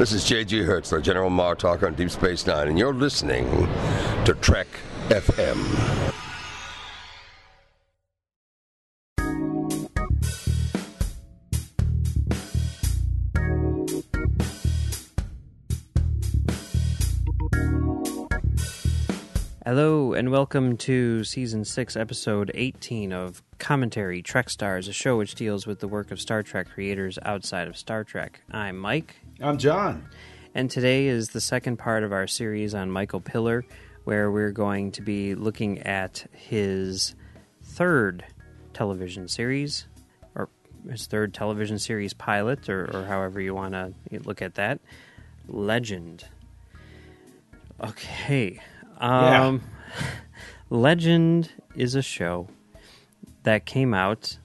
This is J.G. Hertzler, General Mar Martok on Deep Space Nine, and you're listening to Trek FM. Hello, and welcome to Season 6, Episode 18 of Commentary Trek Stars, a show which deals with the work of Star Trek creators outside of Star Trek. I'm Mike. I'm John. And today is the second part of our series on Michael Piller, where we're going to be looking at his third television series, or his third television series pilot, or, or however you want to look at that Legend. Okay. Um, yeah. Legend is a show that came out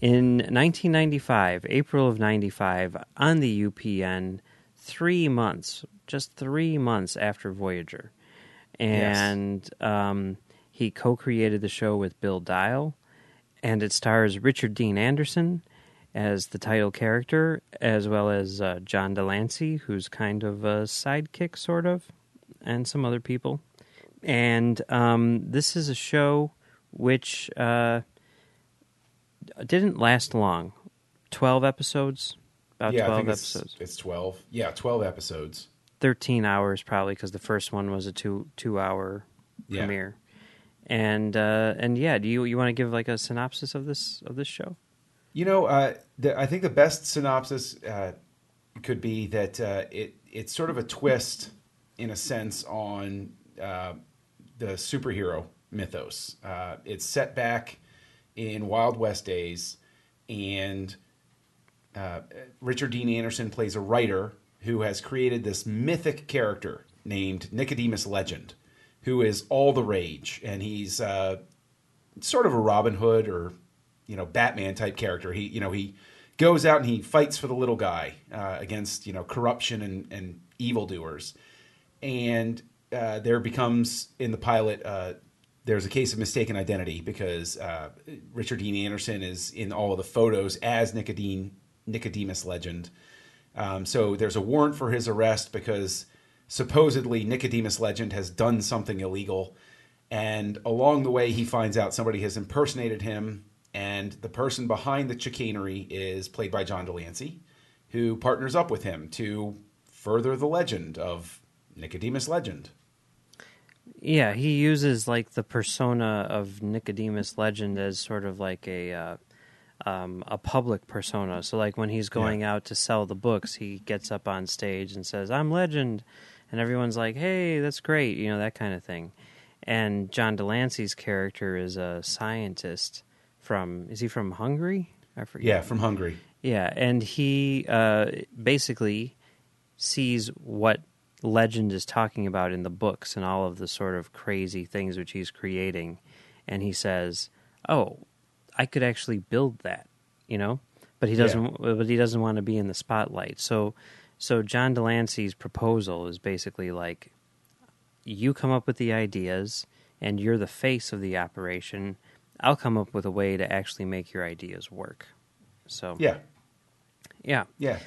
in 1995, April of 95, on the UPN, three months, just three months after Voyager. And yes. um, he co created the show with Bill Dial, and it stars Richard Dean Anderson as the title character, as well as uh, John de Lancie, who's kind of a sidekick, sort of, and some other people. And um, this is a show which uh, didn't last long. Twelve episodes, about yeah, twelve it's, episodes. It's twelve. Yeah, twelve episodes. Thirteen hours probably because the first one was a two two hour yeah. premiere. And uh, and yeah, do you you want to give like a synopsis of this of this show? You know, uh, the, I think the best synopsis uh, could be that uh, it it's sort of a twist in a sense on uh, the superhero mythos. Uh, it's set back in Wild West days, and uh, Richard Dean Anderson plays a writer who has created this mythic character named Nicodemus Legend, who is all the rage, and he's uh, sort of a Robin Hood or you know Batman type character. He you know he goes out and he fights for the little guy uh, against you know corruption and, and evildoers, and uh, there becomes in the pilot uh, there's a case of mistaken identity because uh, Richard Dean Anderson is in all of the photos as Nicodeme, Nicodemus Legend. Um, so there's a warrant for his arrest because supposedly Nicodemus Legend has done something illegal. And along the way, he finds out somebody has impersonated him, and the person behind the chicanery is played by John de Lancie, who partners up with him to further the legend of Nicodemus Legend. Yeah, he uses like the persona of Nicodemus Legend as sort of like a uh, um, a public persona. So like when he's going yeah. out to sell the books, he gets up on stage and says, "I'm Legend," and everyone's like, "Hey, that's great," you know that kind of thing. And John de Lancie's character is a scientist from is he from Hungary? I forget. Yeah, from Hungary. Yeah, and he uh, basically sees what legend is talking about in the books and all of the sort of crazy things which he's creating. And he says oh i could actually build that you know? But he doesn't yeah. but he doesn't want to be in the spotlight. So so john de lancie's proposal is basically like you come up with the ideas and you're the face of the operation. I'll come up with a way to actually make your ideas work. So yeah. Yeah. Yeah.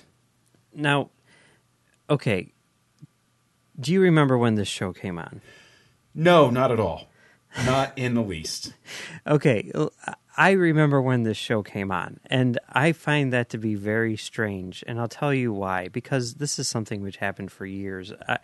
Now okay do you remember when this show came on? No, not at all. Not in the least. okay, I remember when this show came on, and I find that to be very strange, and I'll tell you why. Because this is something which happened for years. I,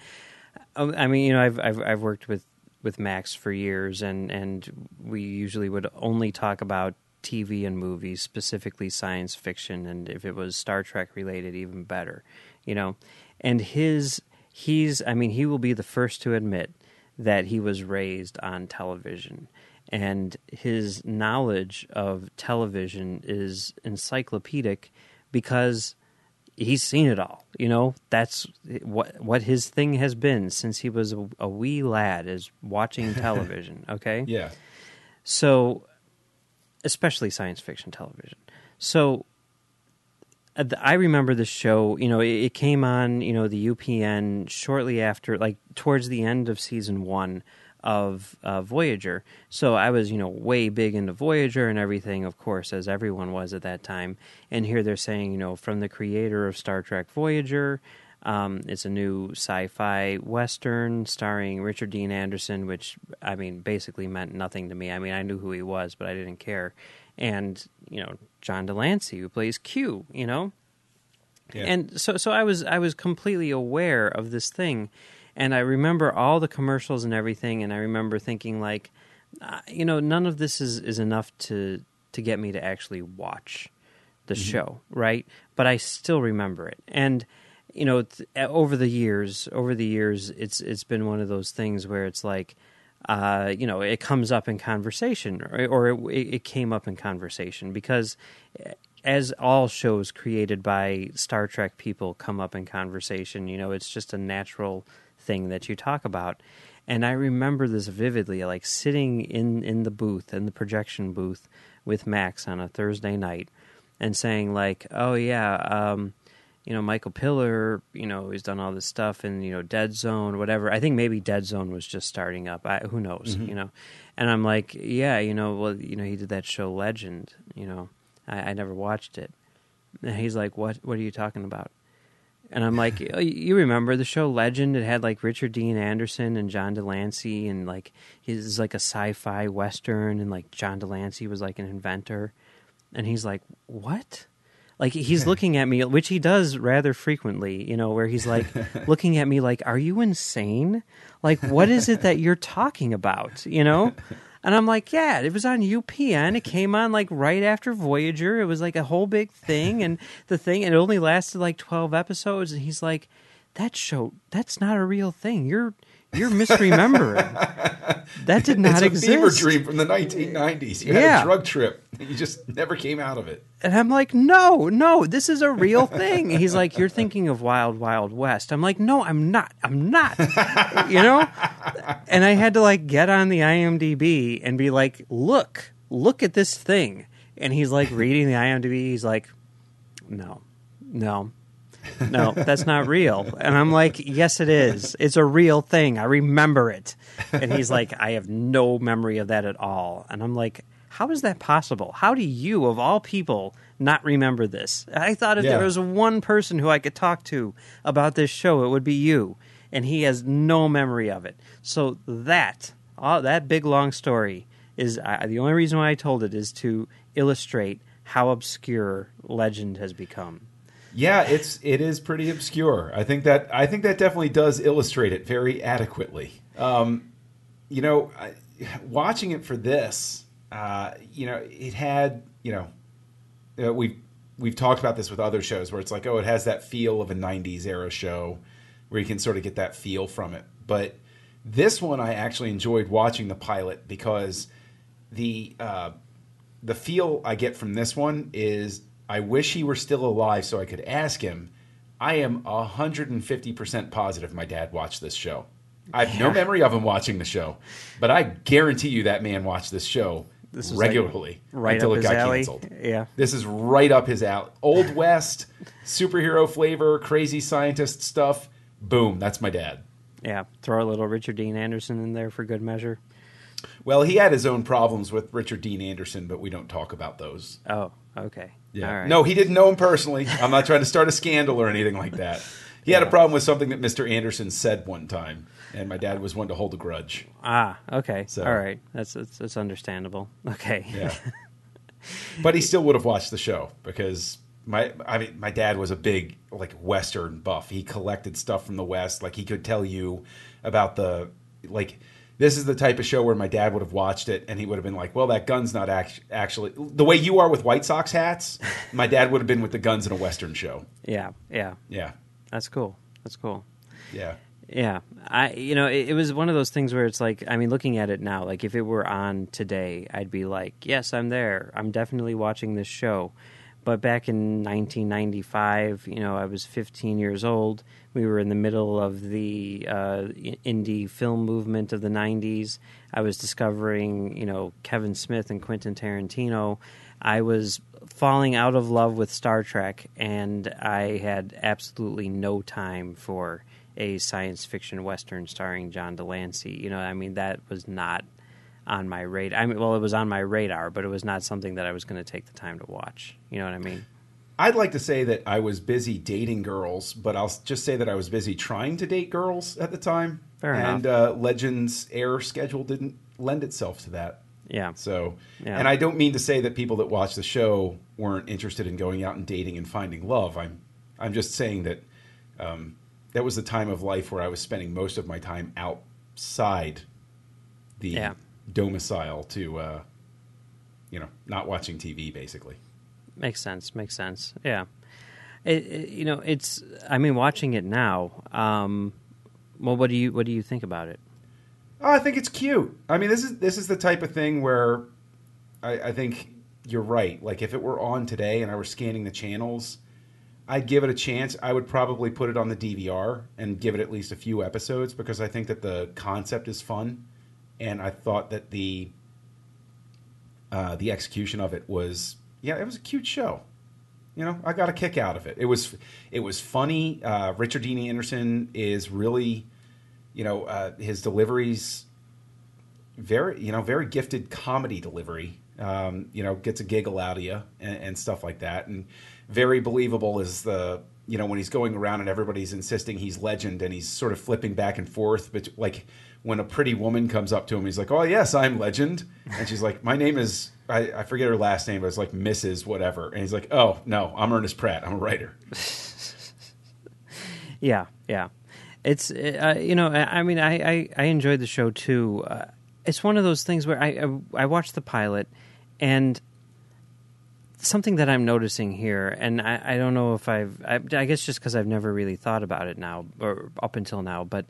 um, I mean, you know, I've, I've I've worked with with Max for years, and and we usually would only talk about TV and movies, specifically science fiction, and if it was Star Trek related, even better, you know. And his he's I mean he will be the first to admit that he was raised on television. And his knowledge of television is encyclopedic because he's seen it all you know? That's what what his thing has been since he was a, a wee lad is watching television okay? Yeah. So especially science fiction television. So I remember the show. You know, it, came on. You know, the UPN shortly after, like towards the end of season one of uh, Voyager. So I was, you know, way big into Voyager and everything, of course, as everyone was at that time. And here they're saying, you know, from the creator of Star Trek Voyager, Um, it's a new sci-fi western starring Richard Dean Anderson, which I mean basically meant nothing to me. I mean I knew who he was, but I didn't care. And you know John de Lancie, who plays Q, you know, Yeah. and so so I was I was completely aware of this thing, and I remember all the commercials and everything, and I remember thinking like, uh, you know, none of this is is enough to to get me to actually watch the show, right? But I still remember it, and you know, th- over the years, over the years, it's it's been one of those things where it's like. Uh, you know, it comes up in conversation, or, or it, it came up in conversation because as all shows created by Star Trek people come up in conversation, you know, it's just a natural thing that you talk about. And I remember this vividly, like sitting in, in the booth, in the projection booth with Max on a Thursday night and saying, like, oh, yeah, um, you know, Michael Piller, you know, he's done all this stuff and, you know, Dead Zone, whatever. I think maybe Dead Zone was just starting up. I, who knows, mm-hmm. you know? And I'm like, yeah, you know, well, you know, he did that show Legend, you know. I, I never watched it. And he's like, "What? What are you talking about?" And I'm like, "Oh, "You remember the show Legend? It had like Richard Dean Anderson and John de Lancie, and like he's like a sci-fi western, and like John de Lancie was like an inventor." And he's like, "What?" Like he's looking at me, which he does rather frequently, you know, where he's like looking at me like, "Are you insane? Like, what is it that you're talking about?" You know. And I'm like, yeah, it was on UPN. It came on like right after Voyager. It was like a whole big thing, and the thing it only lasted like twelve episodes. And he's like, that show, that's not a real thing. You're you're misremembering. that did not it's a exist. fever dream from the 1990s. You had Yeah. a drug trip. You just never came out of it. And I'm like, no, no, this is a real thing. He's like, you're thinking of Wild Wild West. I'm like, no, I'm not. I'm not. you know? And I had to like get on the IMDb and be like, look, look at this thing. And he's like reading the IMDb. He's like, no, no, no, that's not real. And I'm like, yes, it is. It's a real thing. I remember it. And he's like, I have no memory of that at all. And I'm like, how is that possible? How do you, of all people, not remember this? I thought if Yeah. there was one person who I could talk to about this show, it would be you. And he has no memory of it. So that, all, that big long story is I the only reason why I told it is to illustrate how obscure legend has become. Yeah, it's it is pretty obscure. I think that I think that definitely does illustrate it very adequately. Um, you know, I, watching it for this, uh, you know, it had you know, uh, we've we've talked about this with other shows where it's like, oh, it has that feel of a '90s era show, where you can sort of get that feel from it. But this one, I actually enjoyed watching the pilot because the uh, the feel I get from this one is I wish he were still alive so I could ask him. I am 150% positive my dad watched this show. I have no memory of him watching the show, but I guarantee you that man watched this show This is like regularly right until it got alley. canceled. Yeah. This is right up his alley. Old West, superhero flavor, crazy scientist stuff. Boom, that's my dad. Yeah, throw a little Richard Dean Anderson in there for good measure. Well, he had his own problems with Richard Dean Anderson, but we don't talk about those. Oh, okay. Right. No, he didn't know him personally. I'm not trying to start a scandal or anything like that. He had a problem with something that Mr. Anderson said one time, and my dad was one to hold a grudge. Ah, okay. So- All right. That's, that's that's understandable. Okay. Yeah. but he still would have watched the show because my I mean my dad was a big like western buff. He collected stuff from the west. Like he could tell you about the like this is the type of show where my dad would have watched it and he would have been like, "Well, that gun's not act- actually the way you are with White Sox hats." My dad would have been with the guns in a western show. yeah. Yeah. Yeah. That's cool. That's cool. Yeah. Yeah, I you know it, it was one of those things where it's like I mean looking at it now like if it were on today I'd be like yes I'm there I'm definitely watching this show, but back in 1995 you know I was 15 years old we were in the middle of the uh, indie film movement of the 90s I was discovering you know Kevin Smith and Quentin Tarantino I was falling out of love with Star Trek and I had absolutely no time for a science fiction western starring John de Lancie. You know, I mean that was not on my radar. I mean, well, it was on my radar, but it was not something that I was going to take the time to watch. You know what I mean? I'd like to say that I was busy dating girls, but I'll just say that I was busy trying to date girls at the time. Fair and uh, Legends air schedule didn't lend itself to that. Yeah. So, Yeah. and I don't mean to say that people that watch the show weren't interested in going out and dating and finding love. I'm, I'm just saying that um, that was the time of life where I was spending most of my time outside the Yeah. domicile to, uh, you know, not watching TV, basically. Makes sense. Makes sense. Yeah. It, it- you know, it's. I mean, watching it now. Um, well, what do you what do you think about it? Oh, I think it's cute. I mean, this is this is the type of thing where I, I think you're right. Like if it were on today and I were scanning the channels, I'd give it a chance. I would probably put it on the DVR and give it at least a few episodes because I think that the concept is fun, and I thought that the uh, the execution of it was yeah, it was a cute show. You know, I got a kick out of it. It was it was funny. Uh, Richard Dean Anderson is really you know uh, his deliveries very you know very gifted comedy delivery um, you know gets a giggle out of you and, and stuff like that and very believable is the you know when he's going around and everybody's insisting he's legend and he's sort of flipping back and forth but like when a pretty woman comes up to him he's like oh yes i'm legend and she's like my name is i, I forget her last name but it's like mrs whatever and he's like oh no i'm ernest pratt i'm a writer Yeah, yeah. It's uh, you know, I, I mean, I, I I enjoyed the show too. Uh, it's one of those things where I, I I watched the pilot, and something that I'm noticing here, and I, I don't know if I've I, I guess just because I've never really thought about it now or up until now, but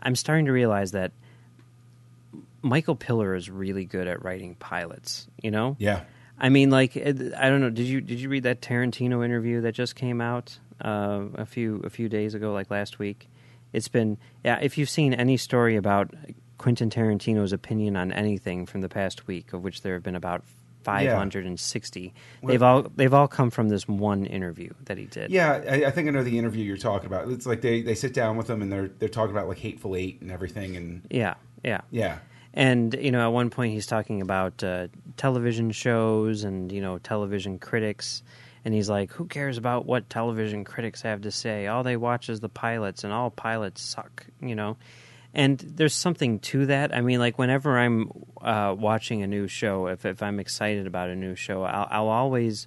I'm starting to realize that Michael Piller is really good at writing pilots. You know, yeah I mean, like I don't know. Did you did you read that Tarantino interview that just came out uh, a few a few days ago, like last week? It's been yeah. If you've seen any story about Quentin Tarantino's opinion on anything from the past week, of which there have been about five hundred and sixty, they've all they've all come from this one interview that he did. Yeah, I, I think I know the interview you're talking about. It's like they, they sit down with him and they're they're talking about like Hateful Eight and everything, and yeah, yeah. yeah, And you know, at one point he's talking about uh, television shows and you know television critics, and he's like, "Who cares about what television critics have to say? All they watch is the pilots, and all pilots suck." You know, and there's something to that. I mean, like whenever I'm uh, watching a new show, if if I'm excited about a new show, I'll, I'll always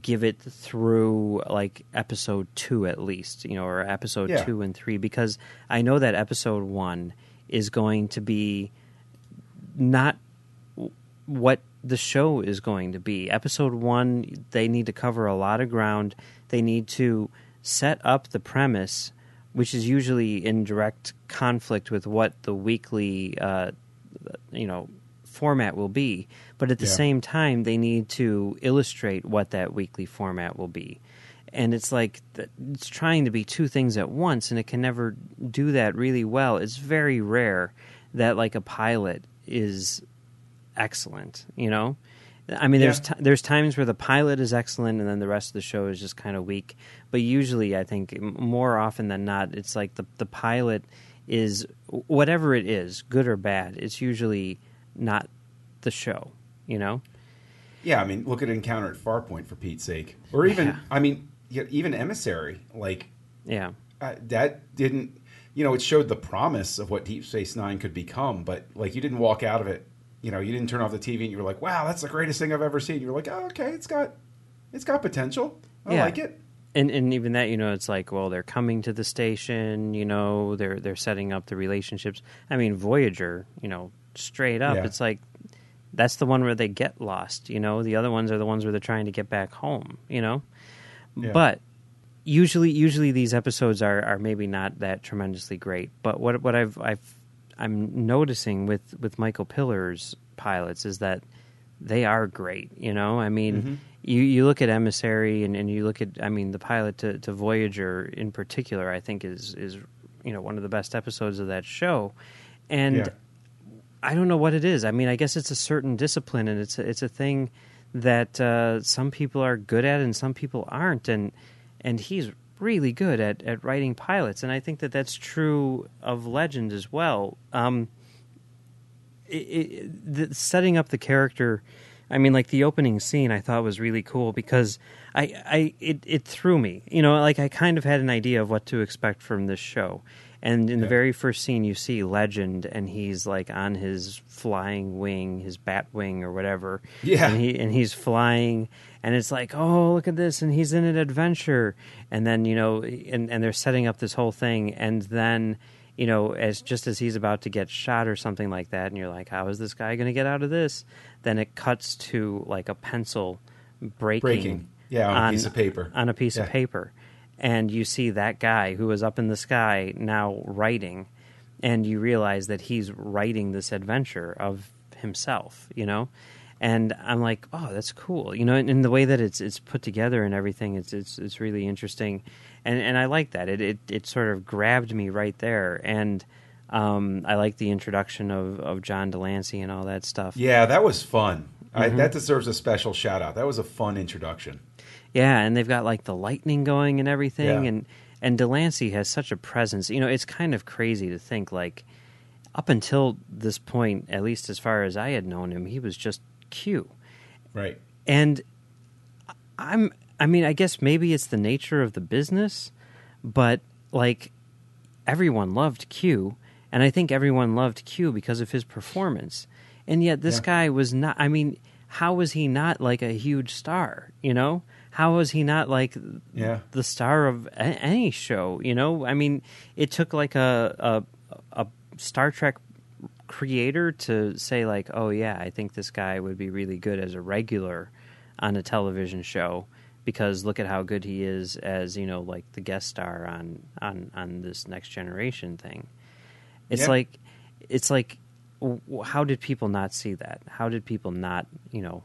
give it through like episode two at least, you know, or episode Yeah. two and three, because I know that episode one is going to be not what the show is going to be. Episode one, they need to cover a lot of ground. They need to set up the premise, which is usually in direct conflict with what the weekly, uh, you know, format will be. But at the Yeah. same time, they need to illustrate what that weekly format will be. And it's like it's trying to be two things at once, and it can never do that really well. It's very rare that like a pilot is excellent. You know, I mean, there's Yeah. ti there's times where the pilot is excellent, and then the rest of the show is just kind of weak. But usually, I think more often than not, it's like the the pilot is whatever it is, good or bad. It's usually not the show. You know, yeah. I mean, look at Encounter at Farpoint for Pete's sake, or even Yeah. I mean, even Emissary. Like yeah, uh, that didn't, you know, it showed the promise of what Deep Space Nine could become, but like you didn't walk out of it. You know, you didn't turn off the TV and you were like, "Wow, that's the greatest thing I've ever seen." You were like, "Oh, okay, it's got, it's got potential. I Yeah. like it." and and even that, you know, it's like, well, they're coming to the station. You know, they're they're setting up the relationships. I mean, Voyager, you know, straight up, Yeah. it's like that's the one where they get lost. You know, the other ones are the ones where they're trying to get back home. You know, Yeah. but usually usually these episodes are are maybe not that tremendously great. But what what I've I've I'm noticing with with Michael Piller's pilots is that they are great. You know, I mean, you you look at Emissary and, and you look at I mean the pilot to, to Voyager in particular. I think is is you know one of the best episodes of that show, and. Yeah. I don't know what it is. I mean, I guess it's a certain discipline, and it's a, it's a thing that uh, some people are good at and some people aren't, and and he's really good at, at writing pilots, and I think that that's true of Legend as well. Um, it, it, the, setting up the character I mean, like the opening scene, I thought was really cool because I, I, it, it threw me. You know, like I kind of had an idea of what to expect from this show. And in the very first scene, you see Legend, and he's like on his flying wing, his bat wing or whatever. Yeah. And he and he's flying, and it's like, oh, look at this, and he's in an adventure. And then you know, and and they're setting up this whole thing, and then you know, as just as he's about to get shot or something like that, and you're like, how is this guy going to get out of this? Then it cuts to like a pencil breaking, Breaking. Yeah, on a piece of paper. on a piece of paper, and you see that guy who was up in the sky now writing, and you realize that he's writing this adventure of himself, you know. And I'm like, oh, that's cool, you know. And, and the way that it's it's put together and everything, it's it's it's really interesting, and and I like that. It it it sort of grabbed me right there, and um, I like the introduction of of John de Lancie and all that stuff. Yeah, that was fun. Mm-hmm. that deserves a special shout out. That was a fun introduction. Yeah, and they've got like the lightning going and everything, Yeah. and and de Lancie has such a presence. You know, it's kind of crazy to think like up until this point, at least as far as I had known him, he was just Q. Right. And I'm I mean, I guess maybe it's the nature of the business, but like everyone loved Q, and I think everyone loved Q because of his performance. And yet this Yeah. guy was not I mean, how was he not like a huge star, you know? How was he not like Yeah. the star of any show, you know? I mean, it took like a a, a Star Trek creator to say like, "Oh yeah, I think this guy would be really good as a regular on a television show because look at how good he is as, you know, like the guest star on on on this next generation thing." It's Yeah. like it's like how did people not see that? How did people not, you know,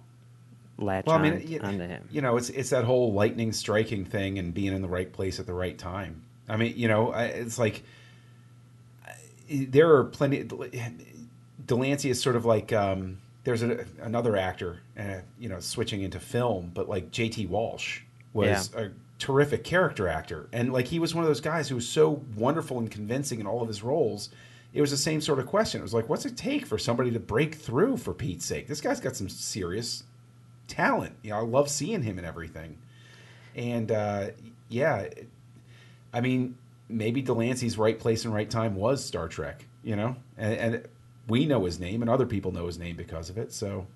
latch Well, I on mean, you, onto him? you know, it's it's that whole lightning striking thing and being in the right place at the right time. I mean, you know, I- it's like there are plenty. Delancey is sort of like um, there's a, another actor, uh, you know, switching into film, but like J.T. Walsh was a terrific character actor, and like he was one of those guys who was so wonderful and convincing in all of his roles. It was the same sort of question. It was like, what's it take for somebody to break through? For Pete's sake, this guy's got some serious talent. You know, I love seeing him and everything. And uh, yeah, I mean, maybe de Lancie's right place and right time was Star Trek. You know, and, and we know his name, and other people know his name because of it. So,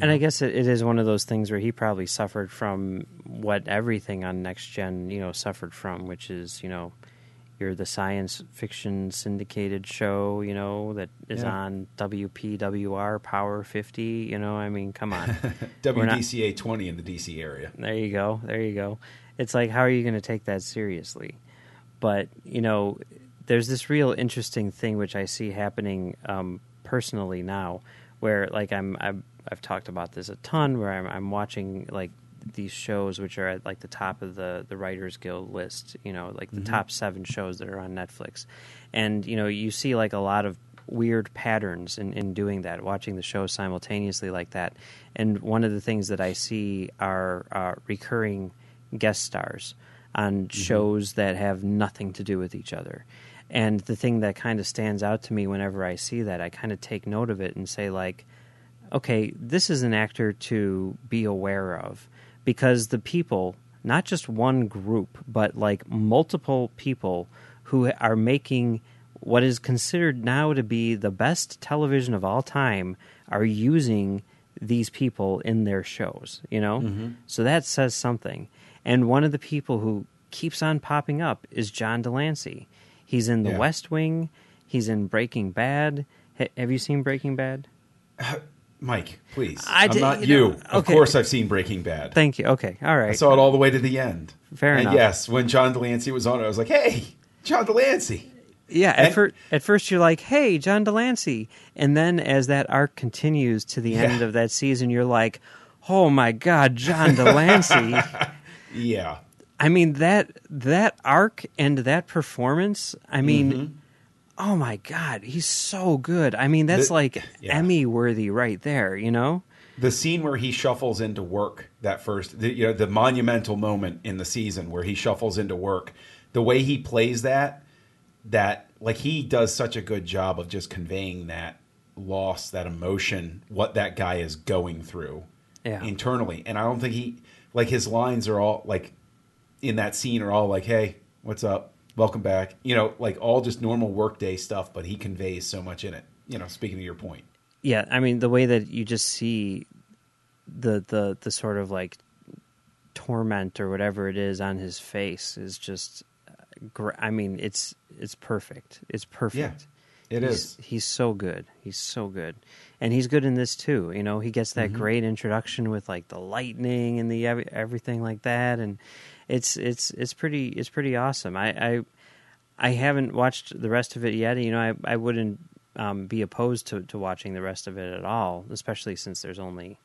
And I guess it, it is one of those things where he probably suffered from what everything on Next Gen, you know, suffered from, which is, you know, you're the science fiction syndicated show, you know, that is Yeah. on WPWR Power 50. You know, I mean, come on. We're not- WDCA twenty in the DC area. There you go. There you go. It's like, how are you going to take that seriously? But, you know, there's this real interesting thing which I see happening um, personally now where, like, I'm, I've, I've talked about this a ton where I'm, I'm watching, like, these shows which are at like the top of the the writers guild list you know like the top seven shows that are on netflix and you know you see like a lot of weird patterns in, in doing that, watching the show simultaneously like that. And one of the things that I see are uh, recurring guest stars on shows that have nothing to do with each other. And the thing that kind of stands out to me whenever I see that, I kind of take note of it and say, like, okay, this is an actor to be aware of because the people, not just one group, but like multiple people who are making what is considered now to be the best television of all time are using these people in their shows, you know? Mm-hmm. So that says something. And one of the people who keeps on popping up is John de Lancie. He's in The Yeah. West Wing, he's in Breaking Bad. Ha- have you seen Breaking Bad? Mike, please. I I'm not you you. know, Of course, I've seen Breaking Bad. Thank you. Okay. All right. I saw it all the way to the end. Fair and enough. yes, when John de Lancie was on it, I was like, "Hey, John de Lancie." Yeah, at, And- fir- at first you're like, "Hey, John de Lancie," and then as that arc continues to the end of that season, you're like, "Oh my God, John de Lancie!" Yeah, I mean that that arc and that performance. I mean, mm-hmm. oh my God, he's so good. I mean, that's The- like yeah. Emmy worthy right there. You know? the scene where he shuffles into work that first, the, you know, the monumental moment in the season where he shuffles into work, the way he plays that, that like he does such a good job of just conveying that loss, that emotion, what that guy is going through. Yeah. internally, and I don't think he like his lines are all like in that scene are all like, "Hey, what's up? Welcome back." You know, like all just normal workday stuff, but he conveys so much in it. You know, speaking to your point. Yeah, I mean the way that you just see the the the sort of like torment or whatever it is on his face is just uh, I mean it's it's perfect. It's perfect. It he's, is. He's so good. He's so good, and he's good in this too. You know, he gets that great introduction with like the lightning and the ev- everything like that, and it's it's it's pretty it's pretty awesome. I I, I haven't watched the rest of it yet. You know, I I wouldn't um, be opposed to to watching the rest of it at all, especially since there's only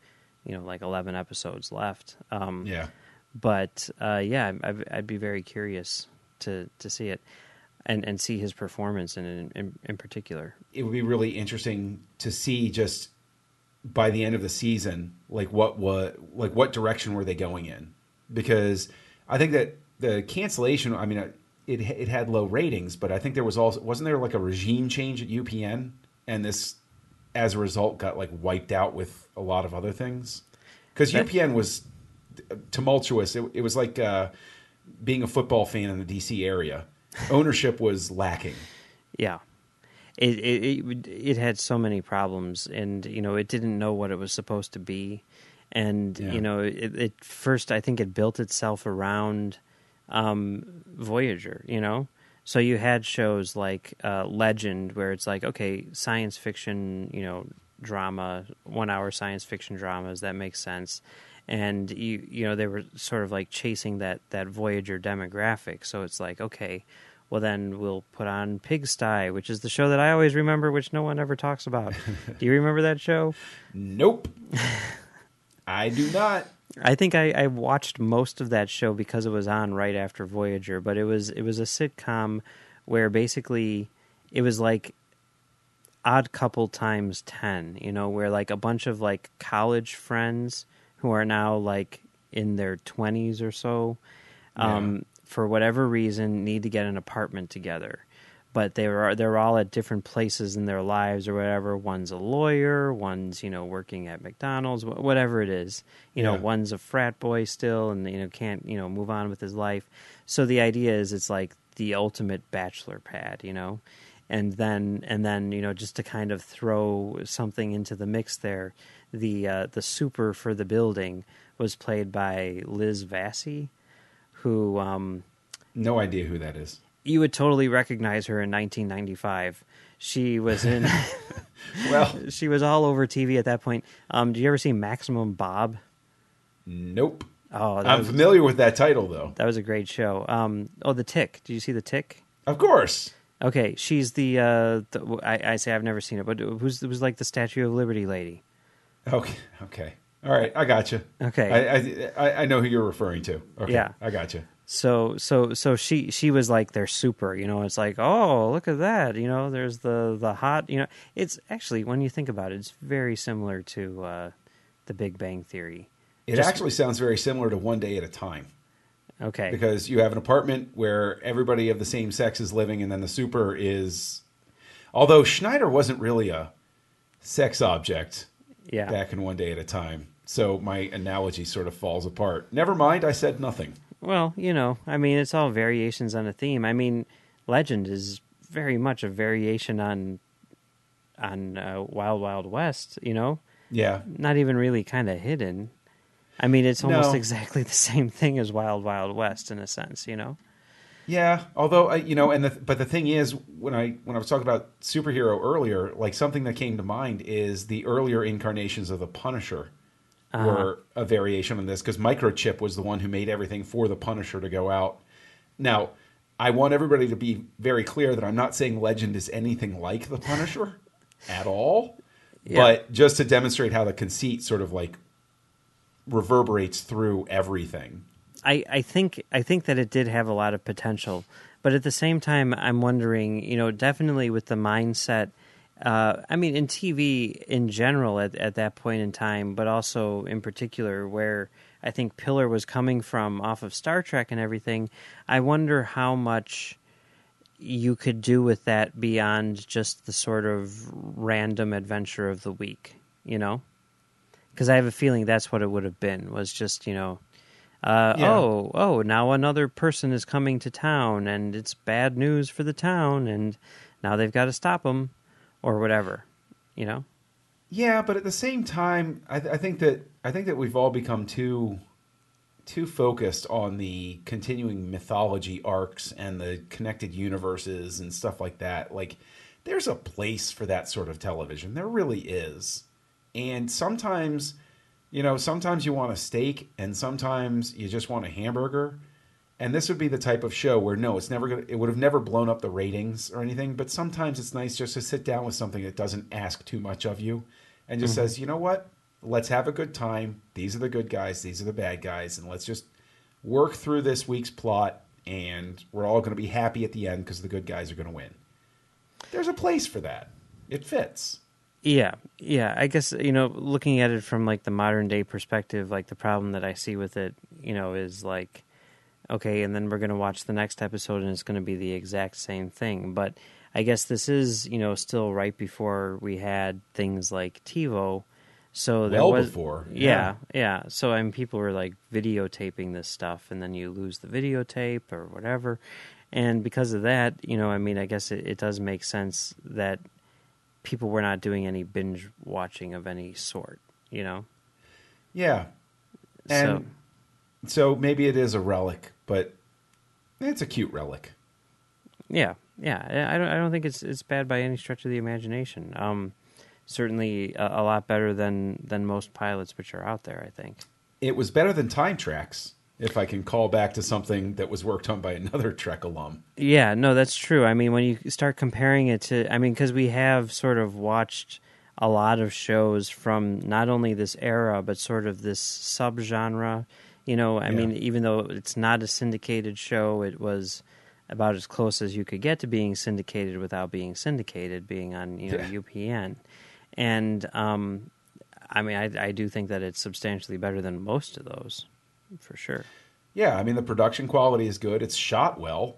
you know like eleven episodes left. Um, Yeah. but uh, yeah, I'd, I'd be very curious to to see it and and see his performance in in, in particular. it would be really interesting to see just by the end of the season like what what like what direction were they going in? Because I think that the cancellation I mean it it had low ratings but I think there was also wasn't there like a regime change at UPN and this as a result got like wiped out with a lot of other things? Because UPN was tumultuous. It, it was like uh, being a football fan in the DC area ownership was lacking Yeah. It, it it it had so many problems, and you know it didn't know what it was supposed to be, and Yeah. you know it, it first I think it built itself around um, Voyager, you know. So you had shows like uh, Legend, where it's like okay, science fiction, you know, drama, one hour science fiction dramas that makes sense, and you you know they were sort of like chasing that that Voyager demographic. So it's like okay, well then we'll put on Pigsty, which is the show that I always remember, which no one ever talks about. Do you remember that show? Nope. I do not. I think I, I watched most of that show because it was on right after Voyager, but it was it was a sitcom where basically it was like odd couple times 10 you know where like a bunch of like college friends who are now like in their 20s or so um, for whatever reason need to get an apartment together. But they were they're all at different places in their lives or whatever. One's a lawyer one's you know working at McDonald's wh- whatever it is. You know one's a frat boy still and you know can't you know move on with his life. So the idea is it's like the ultimate bachelor pad you know? And then and then you know just to kind of throw something into the mix there the uh, the super for the building was played by Liz Vassey who um, No idea who that is. you would totally recognize her in 1995 she was in Well, she was all over TV at that point um, did you ever see Maximum Bob nope. oh I'm was, familiar with that title though. that was a great show um, oh the Tick did you see the Tick Of course. Okay, she's the, uh, the I, I say I've never seen it, but who's it was like the Statue of Liberty lady? Okay. Okay. All right. I got you. Okay. I, I I know who you're referring to. Okay. Yeah. I got you. So so so she she was like their super, you know. It's like oh look at that, you know. There's the the hot, you know. It's actually when you think about it, it's very similar to uh, the Big Bang Theory. It Just- actually sounds very similar to One Day at a Time Okay, because you have an apartment where everybody of the same sex is living, and then the super is. Although Schneider wasn't really a sex object yeah, back in One Day at a Time, so my analogy sort of falls apart. Never mind. I said nothing. Well, you know, I mean, it's all variations on a theme. I mean, Legend is very much a variation on on uh, Wild Wild West. You know, Yeah. not even really kind of hidden. I mean, it's almost No. exactly the same thing as Wild Wild West in a sense. You know, Yeah, although I, you know, and the, but the thing is, when I when I was talking about superhero earlier, like something that came to mind is the earlier incarnations of the Punisher were uh-huh. a variation on this because Microchip was the one who made everything for the Punisher to go out. Now, I want everybody to be very clear that I'm not saying Legend is anything like the Punisher at all, Yeah. but just to demonstrate how the conceit sort of like reverberates through everything. I, I think I think that it did have a lot of potential, but at the same time, I'm wondering, you know, definitely with the mindset. Uh, I mean, in TV in general at at that point in time, but also in particular where I think Piller was coming from off of Star Trek and everything. I wonder how much you could do with that beyond just the sort of random adventure of the week, you know? because I have a feeling that's what it would have been was just you know. Uh, Yeah. Oh, oh! Now another person is coming to town, and it's bad news for the town, and now they've got to stop them, or whatever, you know. Yeah, but at the same time, I, th- I think that I think that we've all become too too focused on the continuing mythology arcs and the connected universes and stuff like that. Like, there's a place for that sort of television. There really is. And sometimes, you know, sometimes you want a steak, and sometimes you just want a hamburger. And this would be the type of show where no, it's never gonna. It would have never blown up the ratings or anything. But sometimes it's nice just to sit down with something that doesn't ask too much of you, and just mm-hmm. says, you know what, let's have a good time. These are the good guys. These are the bad guys, and let's just work through this week's plot. And we're all going to be happy at the end because the good guys are going to win. There's a place for that. It fits. Yeah, yeah. I guess you know, looking at it from like the modern day perspective, like the problem that I see with it, you know, is like, okay, and then we're gonna watch the next episode, and it's gonna be the exact same thing. But I guess this is, you know, still right before we had things like TiVo, so there Well was before, yeah, yeah. So I mean, people were like videotaping this stuff, and then you lose the videotape or whatever. And because of that, you know, I mean, I guess it, it does make sense that people were not doing any binge watching of any sort, you know? Yeah. And so, maybe it is a relic, but it's a cute relic. Yeah, yeah. I don't, I don't think it's it's bad by any stretch of the imagination. Um, certainly a, a lot better than than most pilots which are out there. I think. It was better than Time Trax, if I can call back to something that was worked on by another Trek alum. Yeah, no, that's true. I mean, when you start comparing it to, I mean, because we have sort of watched a lot of shows from not only this era, but sort of this subgenre. You know, I Yeah. mean, even though it's not a syndicated show, it was about as close as you could get to being syndicated without being syndicated, being on you know Yeah. UPN. And um, I mean, I, I do think that it's substantially better than most of those, for sure. Yeah, I mean the production quality is good. It's shot well,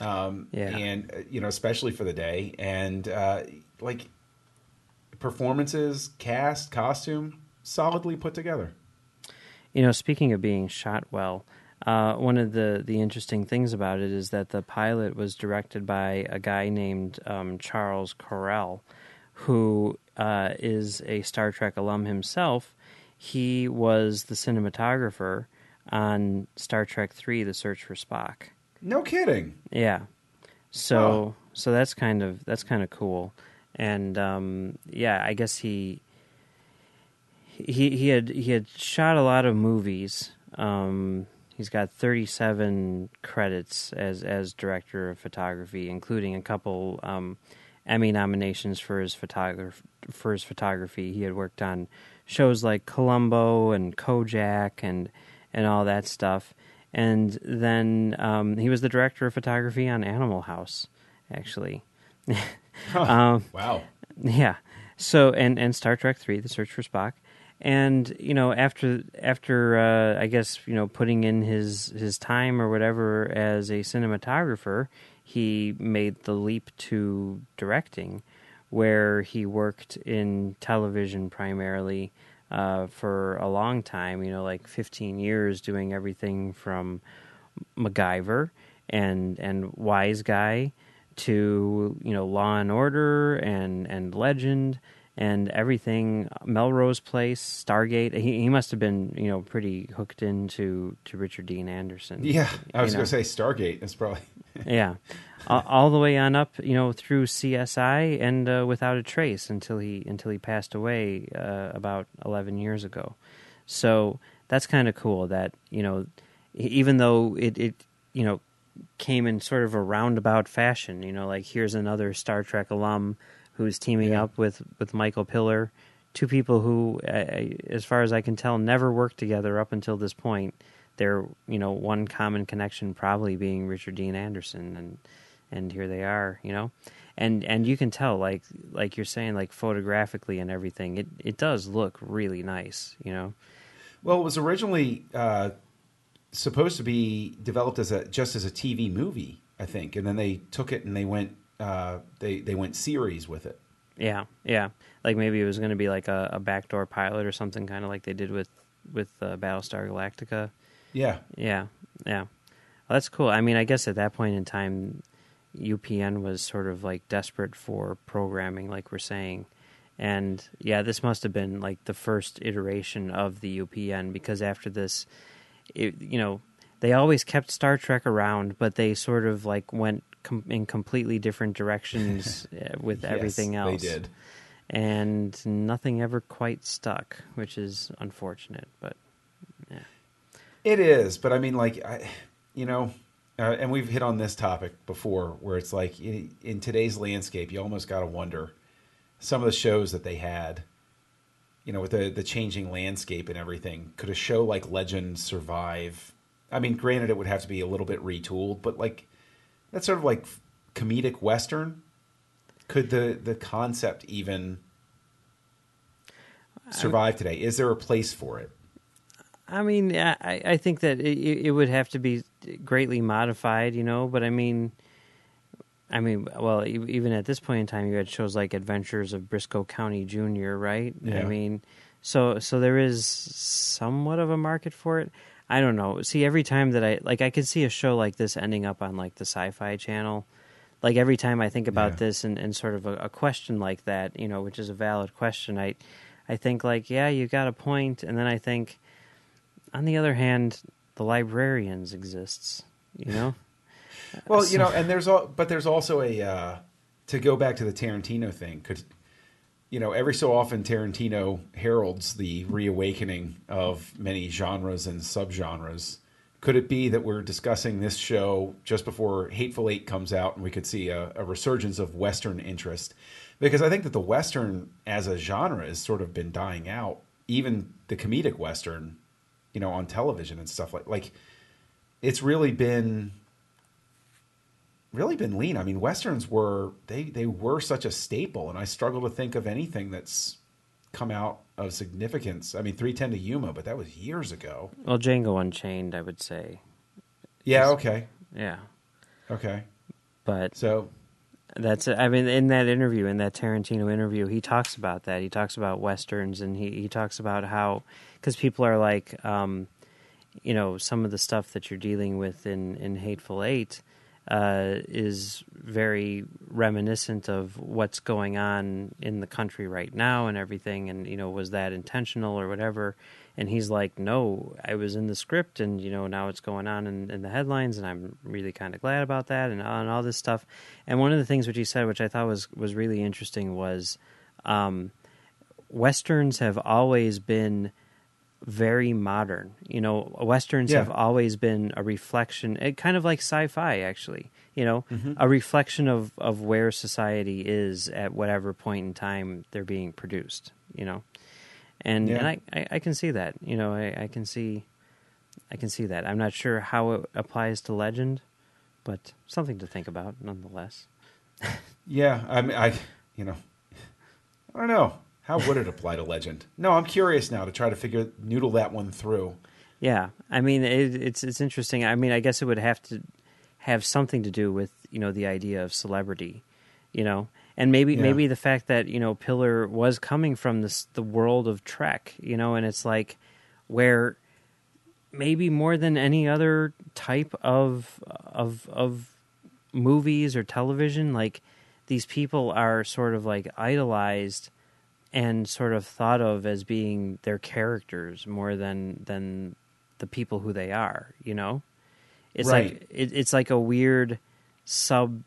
um, Yeah. and uh, you know especially for the day, and uh, like performances, cast, costume, solidly put together. You know, speaking of being shot well, uh, one of the, the interesting things about it is that the pilot was directed by a guy named um, Charles Correll, who uh, is a Star Trek alum himself. He was the cinematographer on Star Trek Three: The Search for Spock. No kidding. Yeah. So Huh. so that's kind of that's kind of cool. And um, yeah, I guess he he he had he had shot a lot of movies. Um, he's got 37 credits as as director of photography, including a couple um, Emmy nominations for his photograph for his photography. He had worked on shows like Columbo and Kojak and and all that stuff. And then um, he was the director of photography on Animal House, actually. um, Wow. yeah. So and and Star Trek Three: The Search for Spock, and you know after after uh, I guess you know putting in his his time or whatever as a cinematographer, he made the leap to directing, where he worked in television primarily uh, for a long time. You know, like fifteen years, doing everything from MacGyver and and Wise Guy to you know Law and Order and and Legend and everything Melrose Place Stargate he he must have been you know pretty hooked into to Richard Dean Anderson. Yeah, I was going to say Stargate. That's probably yeah. All, all the way on up you know through CSI and uh, without a trace until he until he passed away uh, about 11 years ago. So that's kind of cool that you know even though it it you know came in sort of a roundabout fashion you know like here's another Star Trek alum who's teaming Yeah. up with with Michael Piller. Two people who as far as I can tell never worked together up until this point. Their you know one common connection probably being Richard Dean Anderson and and here they are you know? And and you can tell like like you're saying like photographically and everything it it does look really nice you know? Well, it was originally uh, supposed to be developed as a just as a TV movie, I think, and then they took it and they went uh, they they went series with it, Yeah, yeah. Like maybe it was going to be like a, a backdoor pilot or something, kind of like they did with with uh, Battlestar Galactica. Yeah, Yeah, yeah. Well, that's cool. I mean, I guess at that point in time, UPN was sort of like desperate for programming, like we're saying. And yeah, this must have been like the first iteration of the UPN because after this, it, you know, they always kept Star Trek around, but they sort of like went com- in completely different directions uh, with Yes, everything else. They did. And nothing ever quite stuck, which is unfortunate. But yeah, It is, but I mean, like, I, you know, uh, and we've hit on this topic before, where it's like in, in today's landscape, you almost got to wonder some of the shows that they had. You know, with the the changing landscape and everything, could a show like Legend survive? I mean, granted, it would have to be a little bit retooled, but like that's sort of like comedic western. Could the the concept even survive today? Is there a place for it? I mean, I, I think that it, it would have to be greatly modified, you know. But I mean, I mean, well, even at this point in time, you had shows like Adventures of Brisco County Jr., right? I mean, so so there is somewhat of a market for it. I don't know. See, every time that I like, I could see a show like this ending up on like the Sci-Fi Channel. Like every time I think about Yeah. this and, and sort of a, a question like that, you know, which is a valid question, I I think like, yeah, you got a point, and then I think on the other hand, the librarians exists. You know, Well, you know, and there's all, but there's also a uh, to go back to the Tarantino thing. Could you know, every so often Tarantino heralds the reawakening of many genres and subgenres. Could it be that we're discussing this show just before Hateful Eight comes out, and we could see a, a resurgence of Western interest? Because I think that the Western as a genre has sort of been dying out. Even the comedic Western, you know, on television and stuff like like it's really been really been lean. I mean, westerns were they they were such a staple, and I struggle to think of anything that's come out of significance. I mean, three ten to Yuma, but that was years ago. well, Django Unchained, I would say, Yeah. Okay. yeah, Okay. but So that's I mean, in that interview, in that Tarantino interview, he talks about that. He talks about westerns, and he he talks about how because people are like, um, you know, some of the stuff that you're dealing with in in Hateful Eight. Uh, is very reminiscent of what's going on in the country right now and everything. And, you know, was that intentional or whatever? And he's like, no, I was in the script and, you know, now it's going on in, in the headlines and I'm really kind of glad about that and, and all this stuff. And one of the things which he said, which I thought was, was really interesting was, um, Westerns have always been very modern. You know, westerns Yeah. have always been a reflection, it, kind of like sci-fi, actually. You know, Mm-hmm. a reflection of of where society is at whatever point in time they're being produced. You know, and Yeah. and I, I I can see that. You know, I, I can see I can see that. I'm not sure how it applies to legend, but something to think about nonetheless. yeah, I mean, I you know, I don't know how would it apply to Legend. No, I'm curious now to try to figure noodle that one through. Yeah, I mean it, it's it's interesting. I mean, I guess it would have to have something to do with you know the idea of celebrity, you know, and maybe Yeah. maybe the fact that you know Piller was coming from this the world of Trek, you know, and it's like where maybe more than any other type of of of movies or television, like these people are sort of like idolized and sort of thought of as being their characters more than than the people who they are you know? It's Right. like it, it's like a weird sub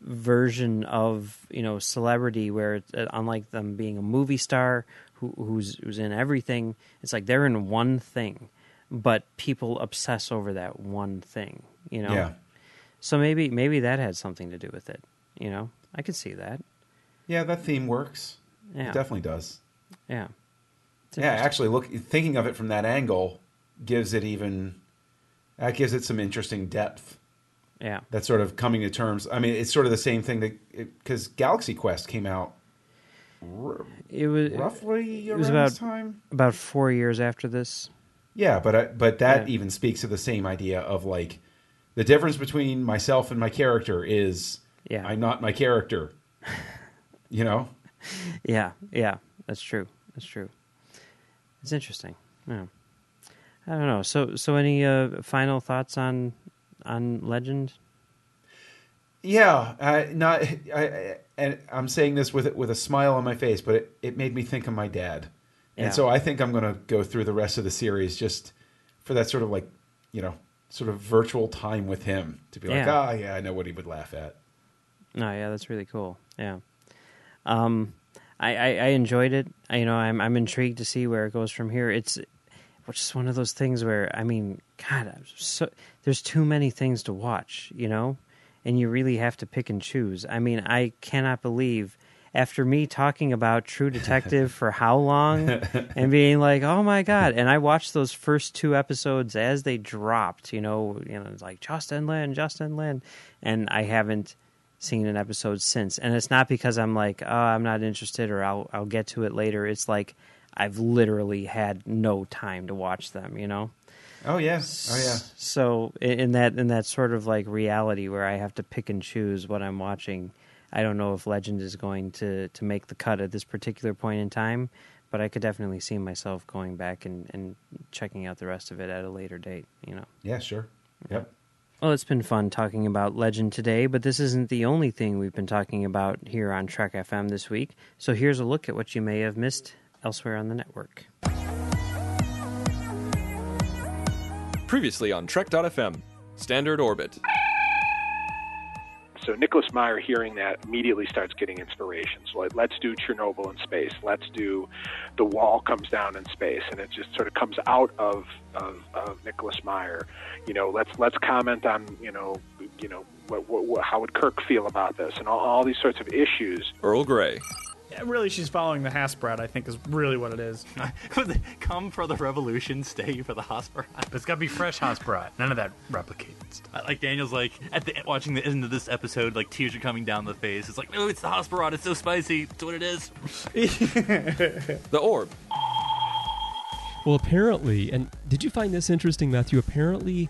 version of you know celebrity where it's, uh, unlike them being a movie star who, who's who's in everything it's like they're in one thing but people obsess over that one thing you know? Yeah, so maybe maybe that had something to do with it you know? I could see that. Yeah, that theme works. Yeah It definitely does. yeah Yeah, actually, look, thinking of it from that angle gives it even that gives it some interesting depth. yeah That sort of coming to terms. I mean, it's sort of the same thing that because Galaxy Quest came out r- it was roughly around was this about- time. about four years after this Yeah, but I, but that Yeah. even speaks to the same idea of like the difference between myself and my character is Yeah. I'm not my character. You know, yeah, yeah, that's true. That's true. It's interesting. Yeah. I don't know. So, so any uh, final thoughts on on Legend? Yeah, I, not. I, I, and I'm saying this with with a smile on my face, but it, it made me think of my dad, Yeah. and so I think I'm going to go through the rest of the series just for that sort of like, you know, sort of virtual time with him to be like, Yeah. ah, yeah, I know what he would laugh at. No, yeah, that's really cool. Yeah. Um, I, I, I enjoyed it. I, you know, I'm I'm intrigued to see where it goes from here. It's which is one of those things where I mean, God, so there's too many things to watch, you know, and you really have to pick and choose. I mean, I cannot believe after me talking about True Detective for how long and being like, oh my God, and I watched those first two episodes as they dropped, you know, you know, it's like Justin Lin, Justin Lin, and I haven't seen an episode since. And it's not because I'm like, oh, I'm not interested or I'll I'll get to it later. It's like I've literally had no time to watch them, you know? Oh yeah, oh yeah. So in in that in that sort of like reality where I have to pick and choose what I'm watching, I don't know if Legend is going to to make the cut at this particular point in time, but I could definitely see myself going back and, and checking out the rest of it at a later date, you know. Yeah, sure. Yep. Well, it's been fun talking about Legend today, but this isn't the only thing we've been talking about here on Trek FM this week. So here's a look at what you may have missed elsewhere on the network. Previously on Trek.fm, Standard Orbit. So Nicholas Meyer, hearing that, immediately starts getting inspiration. So let, let's do Chernobyl in space. Let's do The Wall comes down in space, and it just sort of comes out of of, of Nicholas Meyer. You know, let's let's comment on you know you know what, what, how would Kirk feel about this, and all, all these sorts of issues. Earl Grey. Yeah, really, she's following the hasperat. I think is really what it is. Come for the revolution, stay for the hasperat. But it's got to be fresh hasperat. None of that replicated stuff. I- Like Daniel's like at the watching the end of this episode, like tears are coming down the face. It's like, no, it's the hasperat. It's so spicy. It's what it is. The Orb. Well, apparently, and did you find this interesting, Matthew? Apparently,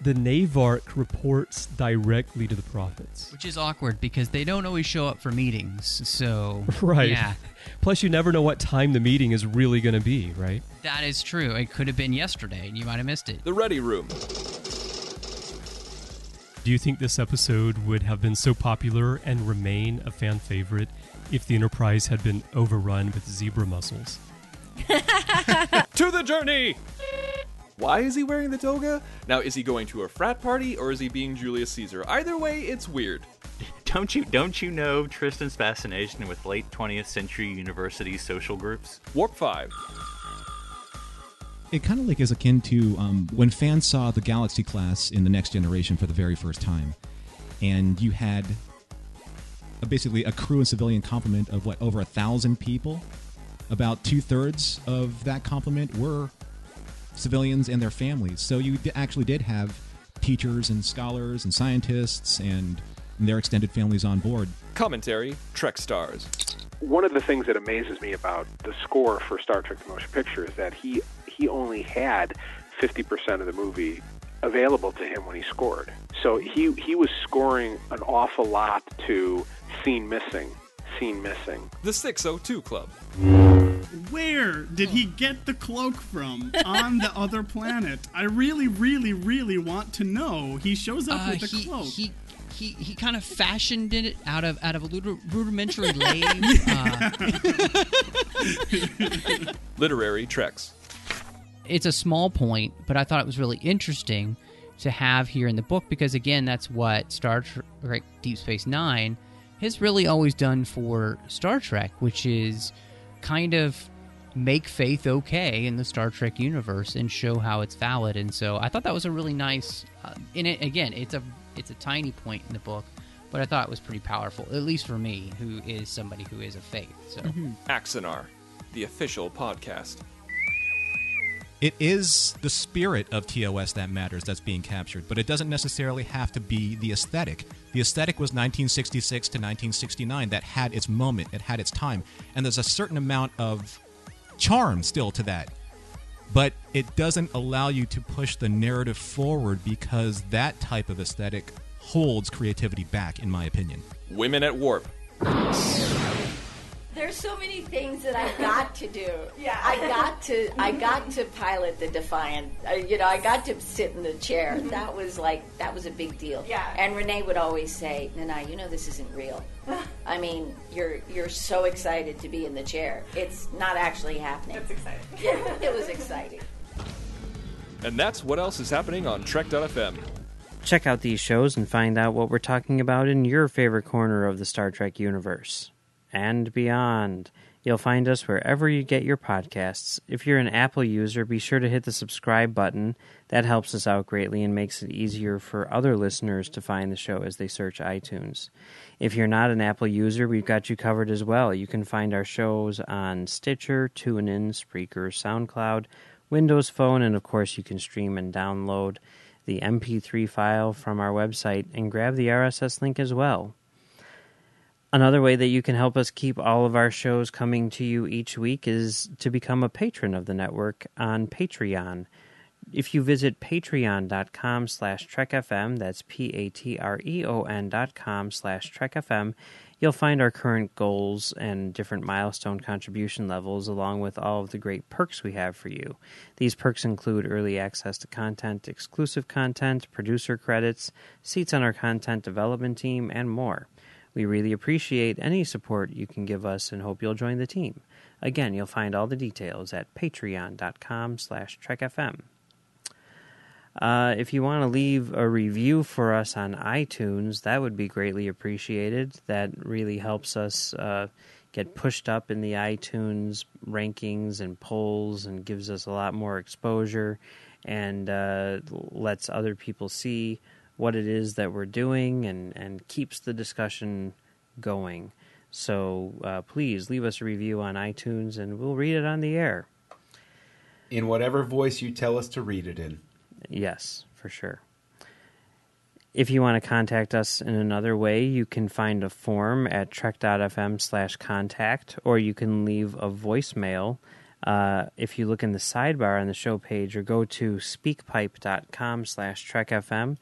the Navark reports directly to the prophets. Which is awkward because they don't always show up for meetings. So Right. yeah, Plus, you never know what time the meeting is really going to be, right? that is true. It could have been yesterday, and you might have missed it. The Ready Room. Do you think this episode would have been so popular and remain a fan favorite if the Enterprise had been overrun with zebra mussels? To the journey! Why is he wearing the toga? Now, is he going to a frat party or is he being Julius Caesar? Either way, it's weird. Don't you don't you know Tristan's fascination with late 20th century university social groups? Warp 5. It kind of like is akin to um, when fans saw the Galaxy class in the Next Generation for the very first time, and you had a, basically a crew and civilian complement of what over a thousand people. About two thirds of that complement were civilians and their families. So you actually did have teachers and scholars and scientists and their extended families on board. Commentary Trek Stars. One of the things that amazes me about the score for Star Trek: The Motion Picture is that he he only had 50% of the movie available to him when he scored. So he he was scoring an awful lot to scene missing, scene missing. The 602 Club. Where did he get the cloak from on the other planet? I really, really, really want to know. He shows up Uh, with the he, cloak. he he he kind of fashioned it out of out of a rudimentary lathe. uh, Literary Treks. it's a small point, but I thought it was really interesting to have here in the book because, again, that's what Star Trek Deep Space Nine has really always done for Star Trek, which is kind of make faith okay in the Star Trek universe and show how it's valid. And so I thought that was a really nice. Uh, in it again, it's a it's a tiny point in the book, but I thought it was pretty powerful, at least for me, who is somebody who is a faith. So. Axanar. The official podcast. It is the spirit of TOS that matters that's being captured, but it doesn't necessarily have to be the aesthetic. The aesthetic was 1966 to 1969 that had its moment, it had its time, and there's a certain amount of charm still to that. But it doesn't allow you to push the narrative forward because that type of aesthetic holds creativity back, in my opinion. Women at Warp. There's so many things that I got to do. Yeah. I got to I got to pilot the Defiant. Uh, you know, I got to sit in the chair. That was like that was a big deal. Mm-hmm. Yeah. And Renee would always say, "Nana, you know this isn't real. I mean, you're you're so excited to be in the chair. It's not actually happening." That's exciting. Yeah, it was exciting. And that's what else is happening on Trek.fm. Check out these shows and find out what we're talking about in your favorite corner of the Star Trek universe and beyond. You'll find us wherever you get your podcasts. If you're an Apple user, be sure to hit the subscribe button. That helps us out greatly and makes it easier for other listeners to find the show as they search iTunes. If you're not an Apple user, we've got you covered as well. You can find our shows on Stitcher, TuneIn, Spreaker, SoundCloud, Windows Phone, and of course, you can stream and download the MP3 file from our website and grab the RSS link as well. Another way that you can help us keep all of our shows coming to you each week is to become a patron of the network on Patreon. If you visit patreon.com slash trekfm, that's P-A-T-R-E-O-N dot com slash trekfm, you'll find our current goals and different milestone contribution levels along with all of the great perks we have for you. These perks include early access to content, exclusive content, producer credits, seats on our content development team, and more. We really appreciate any support you can give us and hope you'll join the team. Again, you'll find all the details at patreon.com slash trekfm. Uh, if you want to leave a review for us on iTunes, that would be greatly appreciated. That really helps us uh, get pushed up in the iTunes rankings and polls and gives us a lot more exposure and uh, lets other people see what it is that we're doing and, and keeps the discussion going. So uh, please leave us a review on iTunes and we'll read it on the air. In whatever voice you tell us to read it in. Yes, for sure. If you want to contact us in another way, you can find a form at trek.fm slash contact, or you can leave a voicemail. Uh, if you look in the sidebar on the show page or go to speakpipe.com slash trekfm,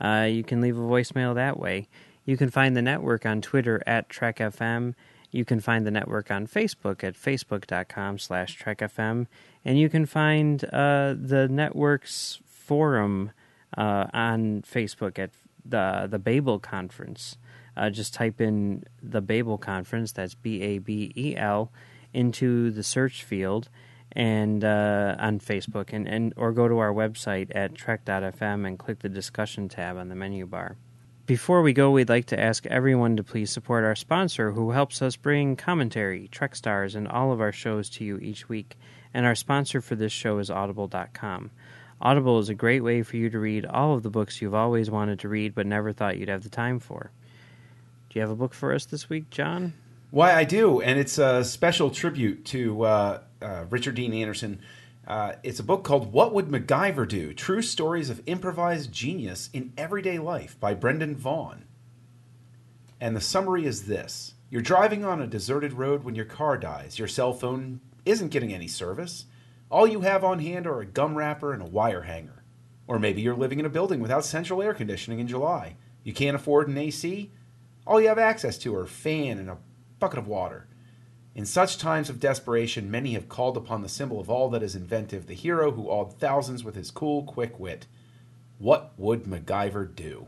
uh, you can leave a voicemail that way. You can find the network on Twitter at trekfm. You can find the network on Facebook at facebook.com slash trekfm. And you can find uh, the network's forum uh, on Facebook at the the Babel Conference. Uh, just type in the Babel Conference. That's B A B E L into the search field and uh, on Facebook and, and or go to our website at trek.fm and click the discussion tab on the menu bar. Before we go, we'd like to ask everyone to please support our sponsor who helps us bring commentary, Trek Stars, and all of our shows to you each week. And our sponsor for this show is Audible.com. Audible is a great way for you to read all of the books you've always wanted to read but never thought you'd have the time for. Do you have a book for us this week, John? Why, I do, and it's a special tribute to uh, uh, Richard Dean Anderson. Uh, it's a book called What Would MacGyver Do? True Stories of Improvised Genius in Everyday Life by Brendan Vaughan. And the summary is this You're driving on a deserted road when your car dies. Your cell phone isn't getting any service. All you have on hand are a gum wrapper and a wire hanger. Or maybe you're living in a building without central air conditioning in July. You can't afford an AC. All you have access to are a fan and a bucket of water. In such times of desperation, many have called upon the symbol of all that is inventive, the hero who awed thousands with his cool, quick wit. What would MacGyver do?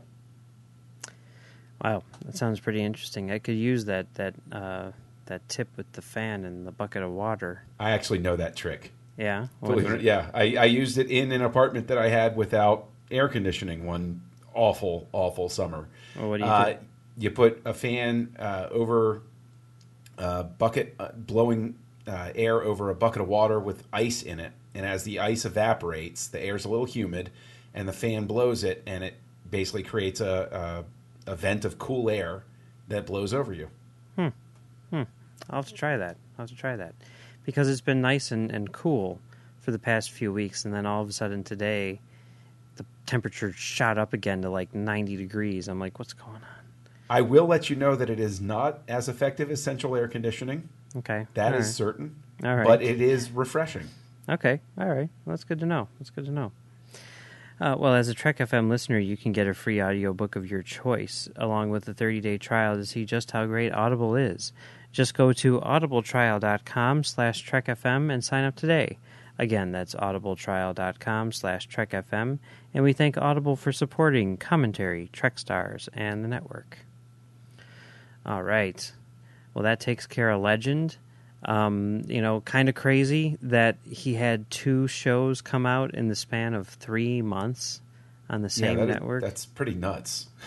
Wow, that sounds pretty interesting. I could use that that uh, that tip with the fan and the bucket of water. I actually know that trick. Yeah, Believe it or- yeah. I, I used it in an apartment that I had without air conditioning one awful, awful summer. Well, what do you uh, do? You put a fan uh, over a bucket, uh, blowing uh, air over a bucket of water with ice in it, and as the ice evaporates, the air's a little humid, and the fan blows it, and it basically creates a, a, a vent of cool air that blows over you. Hmm. Hmm. I'll have to try that. I'll have to try that. Because it's been nice and, and cool for the past few weeks, and then all of a sudden today, the temperature shot up again to like 90 degrees. I'm like, what's going on? I will let you know that it is not as effective as central air conditioning. Okay. That All is right. certain. All right. But it is refreshing. Okay. All right. Well, that's good to know. That's good to know. Uh, well, as a Trek FM listener, you can get a free audiobook of your choice, along with a 30 day trial to see just how great Audible is. Just go to audibletrial.com slash trekfm and sign up today. Again, that's audibletrial.com slash trekfm, and we thank Audible for supporting commentary, Trek Stars, and the network. All right. Well, that takes care of Legend. Um, you know, kind of crazy that he had two shows come out in the span of three months on the same yeah, that is- network. that's pretty nuts.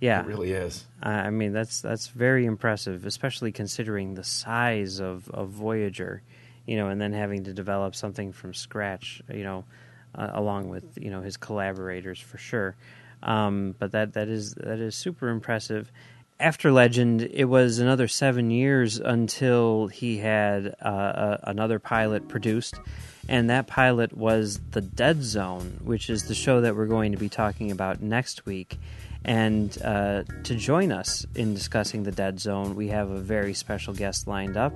Yeah, it really is. I I mean, that's that's very impressive, especially considering the size of, of Voyager, you know, and then having to develop something from scratch, you know, uh, along with you know his collaborators for sure. Um, but that that is that is super impressive. After Legend, it was another seven years until he had uh, another pilot produced, and that pilot was The Dead Zone, which is the show that we're going to be talking about next week. And uh, to join us in discussing The Dead Zone, we have a very special guest lined up.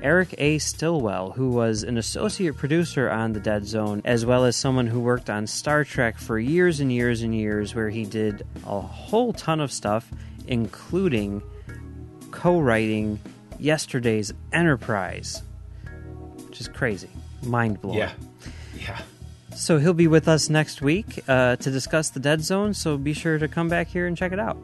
Eric A. Stillwell, who was an associate producer on The Dead Zone, as well as someone who worked on Star Trek for years and years and years, where he did a whole ton of stuff, including co writing yesterday's Enterprise, which is crazy, mind blowing. Yeah. Yeah. So he'll be with us next week uh, to discuss the Dead Zone. So be sure to come back here and check it out.